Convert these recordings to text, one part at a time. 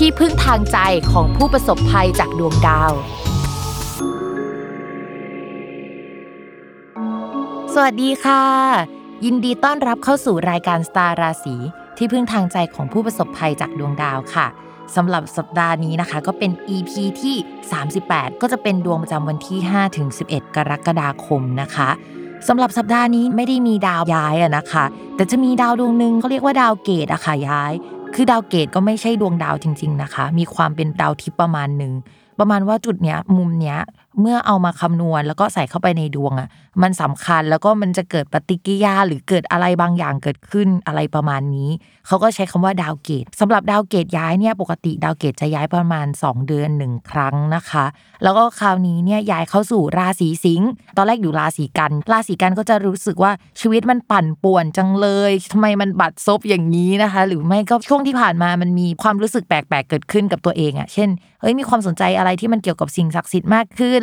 ที่พึ่งทางใจของผู้ประสบภัยจากดวงดาว สวัสดีค่ะ ยินดีต้อนรับเข้าสู่รายการสตาร์ราศีที่พึ่งทางใจของผู้ประสบภัยจากดวงดาวค่ะสำหรับสัปดาห์นี้นะคะ ก็เป็น EP ที่ 38 ก็จะเป็นดวงประจำวันที่5ถึง11 กรกฎาคมนะคะสำหรับสัปดาห์นี้ไม่ได้มีดาวย้ายอะนะคะ แต่จะมีดาวดวงหนึ่งเขาเรียกว่าดาวเกตอะค่ะย้าย คือดาวเกตก็ไม่ใช่ดวงดาวจริง ๆนะคะ มีความเป็นดาวทิพย์ประมาณหนึ่งประมาณว่าจุดเนี้ยมุมเนี้ย เมื่อเอามาคำนวณแล้วก็ใส่เข้าไปในดวงอะ มันสำคัญแล้วก็มันจะเกิดปฏิกิริยาหรือเกิดอะไรบางอย่างเกิดขึ้นอะไรประมาณนี้ เขาก็ใช้คำว่าดาวเกตสำหรับดาวเกตย้ายเนี่ยปกติดาวเกตจะย้ายประมาณ 2 เดือนหนึ่งครั้งนะคะ แล้วก็คราวนี้เนี่ยย้ายเข้าสู่ราศีสิงห์ตอนแรกอยู่ราศีกัน ราศีกันก็จะรู้สึกว่าชีวิตมันปั่นป่วนจังเลยทำไมมันบัดซบอย่างนี้นะคะ หรือไม่ก็ช่วงที่ผ่านมามันมีความรู้สึกแปลกๆเกิดขึ้นกับตัวเองอะเช่นเฮ้ยมีความสนใจอะไรที่มันเกี่ยวกับสิ่งศักดิ์สิทธิ์มากขึ้น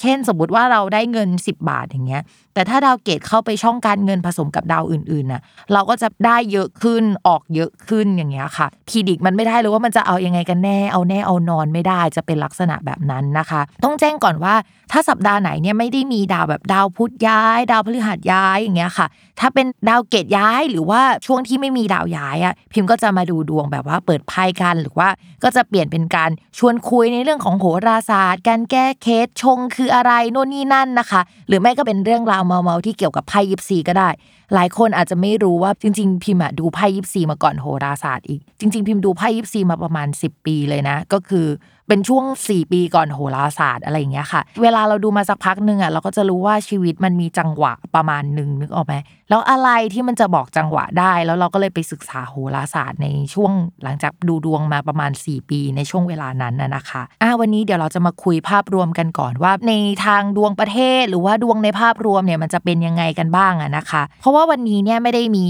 เช่นสมมติว่าเราได้เงิน 10 บาทอย่างเงี้ย แต่ถ้าดาวเกตเข้าไปช่องการเงินผสมกับดาวอื่นๆน่ะ เราก็จะได้เยอะขึ้นออกเยอะขึ้นอย่างเงี้ยค่ะพีดิกมันไม่ได้เลยว่ามันจะเอายังไงกันแน่เอาแน่เอานอนไม่ได้จะเป็นลักษณะแบบนั้นนะคะ ต้องแจ้งก่อนว่าถ้าสัปดาห์ไหนเนี่ยไม่ได้มีดาวแบบดาวพุธย้าย ดาวพฤหัสย้ายอย่างเงี้ยค่ะ ถ้าเป็นดาวเกตย้ายหรือว่าช่วงที่ไม่มีดาวย้ายอะพิมพ์ก็จะมาดูดวงแบบว่าเปิดไพ่กันหรือว่าก็จะเปลี่ยนเป็นการชวนคุยในเรื่องของโหราศาสตร์ การแก้เคสชงคืออะไรโน่นนี่นั่นนะคะ หรือไม่ก็เป็นเรื่องราวเมาๆที่เกี่ยวกับไพ่ยิปซีก็ได้ หลายคนอาจจะไม่รู้ว่าจริง ๆ พิมพ์ดูไพ่ยิปซีมาก่อนโหราศาสตร์อีก จริง ๆ พิมพ์ดูไพ่ยิปซีมาประมาณ 10 ปีเลยนะ ก็คือเป็นช่วง 4 ปีก่อนโหราศาสตร์อะไรอย่างเงี้ยค่ะ เวลาเราดูมาสักพักหนึ่งอะเราก็จะรู้ว่าชีวิตมันมีจังหวะประมาณหนึ่งนึกออกไหมแล้วอะไรที่มันจะบอกจังหวะได้ แล้วเราก็เลยไปศึกษาโหราศาสตร์ในช่วงหลังจากดูดวงมาประมาณ 4 ปีในช่วงเวลานั้นนะคะอ่าวันนี้เดี๋ยวเราจะมาคุยภาพรวมกันก่อนว่า ในทางดวงประเทศ หรือว่าดวงในภาพรวมเนี่ยมันจะเป็นยังไงกันบ้างอะนะคะ เพราะว่าวันนี้เนี่ยไม่ได้มี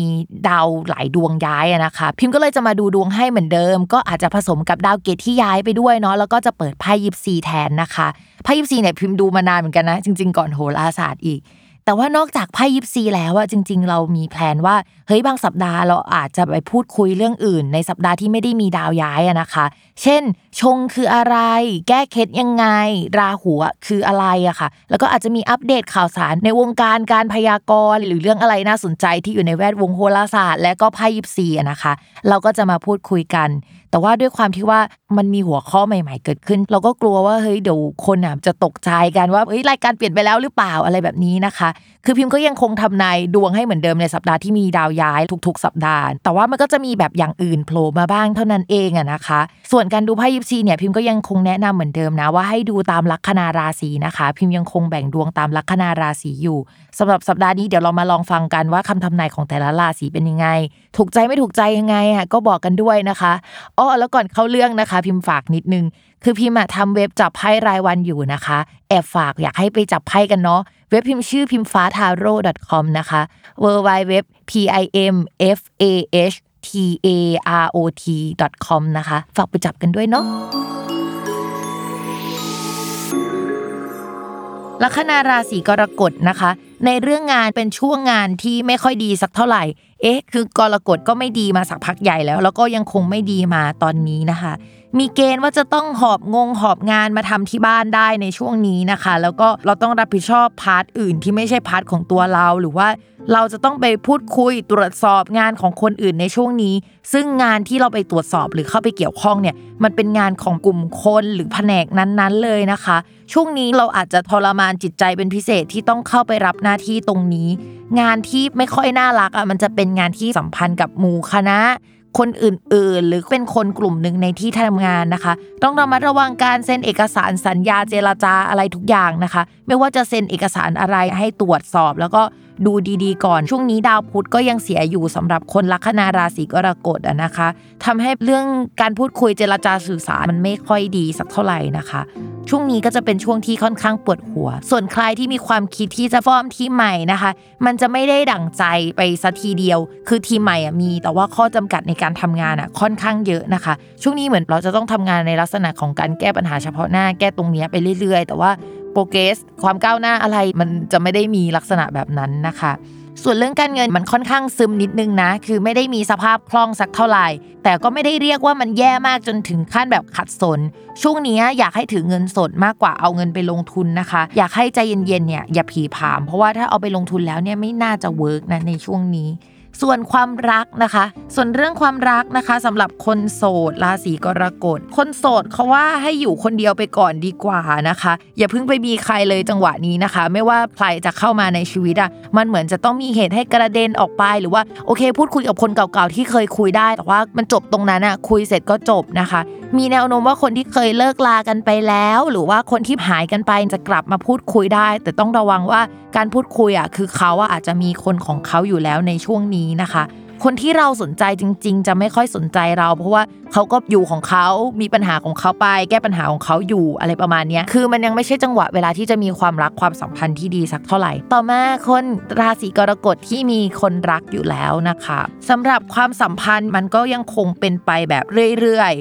ดาวหลายดวงย้ายนะคะ พิมพ์ก็เลยจะมาดูดวงให้เหมือนเดิม ก็อาจจะผสมกับดาวเกตที่ย้ายไปด้วยเนาะแล้วก็จะเปิดไพ่ยิปซีแทนนะคะไพ่ยิปซีเนี่ยพิมพ์ดูมานานเหมือนกันนะ จริง ๆ ก่อนโหราศาสตร์อีก แต่ว่านอกจากไพ่ยิปซีแล้วอะจริง ๆ เรามีแพลนว่าเฮ้ยบางสัปดาห์เราอาจจะไปพูดคุยเรื่องอื่น ในสัปดาห์ที่ไม่ได้มีดาวย้ายอะนะคะ เช่น ชงคืออะไร แก้เคล็ดยังไง ราหูคืออะไรอะค่ะ แล้วก็อาจจะมีอัปเดตข่าวสารในวงการการพยากรณ์ หรือเรื่องอะไรน่าสนใจที่อยู่ในแวดวงโหราศาสตร์ และก็ไพ่ยิปซีอะนะคะ เราก็จะมาพูดคุยกัน แต่ว่าด้วยความที่ว่ามันมีหัวข้อใหม่ ๆ เกิดขึ้น เราก็กลัวว่าเฮ้ยเดี๋ยวคนอะจะตกใจกันว่าเฮ้ยรายการเปลี่ยนไปแล้วหรือเปล่าอะไรแบบนี้นะคะ คือพิมพ์ก็ยังคงทำนายดวงให้เหมือนเดิมในสัปดาห์ที่มีดาวย้ายทุก ๆ สัปดาห์ แต่ว่ามันก็จะมีแบบอย่างอื่นโผล่มาบ้างเท่านั้นเองอะนะคะ ส่วนการดูไพ่ยิปซีเนี่ยพิมพ์ก็ยังคงแนะนำเหมือนเดิมนะว่าให้ดูตามลัคนาราศีนะคะ พิมพ์ยังคงแบ่งดวงตามลัคนาราศีอยู่สำหรับสัปดาห์นี้เดี๋ยวเรามาลองฟังกันว่าคำทำนายของแต่ละราศีเป็นยังไง ถูกใจไม่ถูกใจยังไงอะก็บอกกันด้วยนะคะอ้อแล้วก่อนเข้าเรื่องนะคะ พิมพ์ฝากนิดนึง คือพิมพ์ทำเว็บจับไพ่รายวันอยู่นะคะ แอบฝากอยากให้ไปจับไพ่กันเนาะเว็บพิมพ์ชื่อพิมฟ้าทาโร่ .com นะคะ w w w p i m f a h t a r o t com นะคะ ฝากไปจับกันด้วยเนาะลัคนาราศีกรกฎนะคะ ในเรื่องงานเป็นช่วงงานที่ไม่ค่อยดีสักเท่าไหร่ เอ๊ะ คือกรกฎก็ไม่ดีมาสักพักใหญ่แล้ว แล้วก็ยังคงไม่ดีมาตอนนี้นะคะ มีเกณฑ์ว่าจะต้องหอบงงหอบงานมาทำที่บ้านได้ในช่วงนี้นะคะ แล้วก็เราต้องรับผิดชอบ part อื่นที่ไม่ใช่ part ของตัวเราหรือว่าเราจะต้องไปพูดคุยตรวจสอบงานของคนอื่นในช่วงนี้ ซึ่งงานที่เราไปตรวจสอบหรือเข้าไปเกี่ยวข้องเนี่ย มันเป็นงานของกลุ่มคนหรือแผนกนั้นๆเลยนะคะ ช่วงนี้เราอาจจะทรมานจิตใจเป็นพิเศษที่ต้องเข้าไปรับหน้าที่ตรงนี้ งานที่ไม่ค่อยน่ารักอะมันจะเป็นงานที่สัมพันธ์กับหมู่คณะ คนอื่นๆ หรือเป็นคนกลุ่มหนึ่งในที่ทำงานนะคะ ต้องระมัดระวังการเซ็นเอกสารสัญญาเจรจาอะไรทุกอย่างนะคะ ไม่ว่าจะเซ็นเอกสารอะไรให้ตรวจสอบ แล้วก็ดูดีๆ ก่อนช่วงนี้ดาวพุธก็ยังเสียอยู่สำหรับคนลัคนาราศีกรกฎนะคะทำให้เรื่องการพูดคุยเจรจาสื่อสารมันไม่ค่อยดีสักเท่าไหร่นะคะ ช่วงนี้ก็จะเป็นช่วงที่ค่อนข้างปวดหัว ส่วนใครที่มีความคิดที่จะฟอร์มทีมใหม่นะคะ มันจะไม่ได้ดั่งใจไปสัทีเดียว คือทีมใหม่อะมี แต่ว่าข้อจำกัดในการทำงานอะค่อนข้างเยอะนะคะ ช่วงนี้เหมือนเราจะต้องทำงานในลักษณะของการแก้ปัญหาเฉพาะหน้าแก้ตรงนี้ไปเรื่อยๆ แต่ว่าโปรเกรสความก้าวหน้าอะไรมันจะไม่ได้มีลักษณะแบบนั้นนะคะ ส่วนเรื่องการเงินมันค่อนข้างซึมนิดนึงนะ คือไม่ได้มีสภาพคล่องสักเท่าไหร่ แต่ก็ไม่ได้เรียกว่ามันแย่มากจนถึงขั้นแบบขัดสน ช่วงนี้อยากให้ถือเงินสดมากกว่าเอาเงินไปลงทุนนะคะ อยากให้ใจเย็นๆเนี่ยอย่าผีผาม เพราะว่าถ้าเอาไปลงทุนแล้วเนี่ยไม่น่าจะเวิร์กนะในช่วงนี้ ส่วนความรักนะคะ ส่วนเรื่องความรักนะคะสำหรับคนโสดราศีกรกฎ คนโสดเขาว่าให้อยู่คนเดียวไปก่อนดีกว่านะคะ อย่าเพิ่งไปมีใครเลยจังหวะนี้นะคะ ไม่ว่าใครจะเข้ามาในชีวิตอะมันเหมือนจะต้องมีเหตุให้กระเด็นออกไปหรือว่าโอเค พูดคุยกับคนเก่าๆที่เคยคุยได้ แต่ว่ามันจบตรงนั้นอะคุยเสร็จก็จบนะคะมีแนวโน้มว่าคนที่เคยเลิกลากันไปแล้ว หรือว่าคนที่หายกันไปจะกลับมาพูดคุยได้ แต่ต้องระวังว่าการพูดคุยอะคือเขาอะอาจจะมีคนของเขาอยู่แล้วในช่วงนี้นะคะคนที่เราสนใจจริง ๆ จะไม่ค่อยสนใจเรา เพราะว่าเขาก็อยู่ของเขามีปัญหาของเขาไป แก้ปัญหาของเขาอยู่อะไรประมาณนี้คือมันยังไม่ใช่จังหวะเวลาที่จะมีความรักความสัมพันธ์ที่ดีสักเท่าไหร่ ต่อมาคนราศีกรกฎที่มีคนรักอยู่แล้วนะคะสำหรับความสัมพันธ์มันก็ยังคงเป็นไปแบบเรื่อย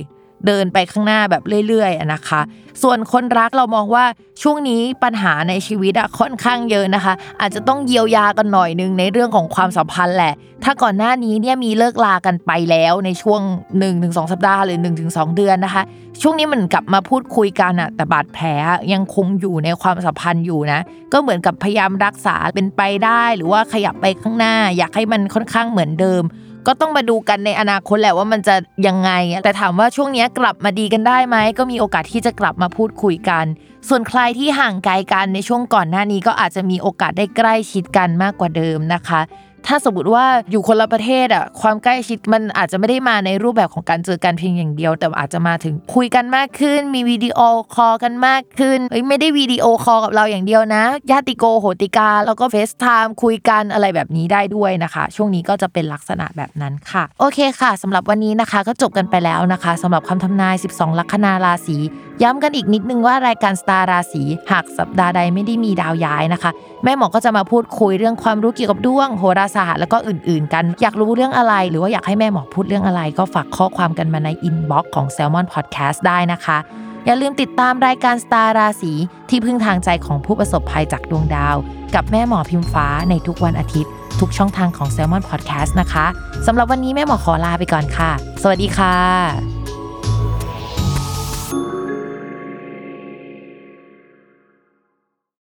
เดินไปข้างหน้าแบบเรื่อยๆอะนะคะ ส่วนคนรักเรามองว่าช่วงนี้ปัญหาในชีวิตอะค่อนข้างเยอะนะคะ อาจจะต้องเยียวยากันหน่อยนึงในเรื่องของความสัมพันธ์แหละ ถ้าก่อนหน้านี้เนี่ยมีเลิกลากันไปแล้วในช่วง 1-2 สัปดาห์หรือ 1-2 เดือนนะคะ ช่วงนี้มันกลับมาพูดคุยกันอะแต่บาดแผลยังคงอยู่ในความสัมพันธ์อยู่นะ ก็เหมือนกับพยายามรักษาเป็นไปได้ หรือว่าขยับไปข้างหน้า อยากให้มันค่อนข้างเหมือนเดิม ก็ต้องมาดูกันในอนาคตแหละว่ามันจะยังไง แต่ถามว่าช่วงนี้กลับมาดีกันได้ไหมก็มีโอกาสที่จะกลับมาพูดคุยกัน ส่วนใครที่ห่างไกลกันในช่วงก่อนหน้านี้ก็อาจจะมีโอกาสได้ใกล้ชิดกันมากกว่าเดิมนะคะ ถ้าสมมติว่าอยู่คนละประเทศอะความใกล้ชิดมันอาจจะไม่ได้มาในรูปแบบของการเจอกันเพียงอย่างเดียว แต่อาจจะมาถึงคุยกันมากขึ้น มีวิดีโอคอลกันมากขึ้นเอ้ยไม่ได้วิดีโอคอลกับเราอย่างเดียวนะ ญาติโกโหติกา แล้วก็ FaceTime คุยกันอะไรแบบนี้ได้ด้วยนะคะ ช่วงนี้ก็จะเป็นลักษณะแบบนั้นค่ะ โอเคค่ะสำหรับวันนี้นะคะก็จบกันไปแล้วนะคะสำหรับคำทำนาย 12 ลัคนาราศีย้ำกันอีกนิดนึงว่ารายการสตาร์ราศีหากสัปดาห์ใดไม่ได้มีดาวย้ายนะคะ แม่หมอก็จะมาพูดคุยเรื่องความรู้เกี่ยวกับดวงโหราศาสตร์แล้วก็อื่นๆ กัน อยากรู้เรื่องอะไร หรือว่าอยากให้แม่หมอพูดเรื่องอะไร ก็ฝากข้อความกันมาใน inbox ของ Salmon Podcast ได้นะคะ อย่าลืมติดตามรายการสตาร์ราศีที่พึ่งทางใจของผู้ประสบภัยจากดวงดาว กับแม่หมอพิมฟ้าในทุกวันอาทิตย์ ทุกช่องทางของ Salmon Podcast นะคะสำหรับวันนี้แม่หมอขอลาไปก่อนค่ะ สวัสดีค่ะ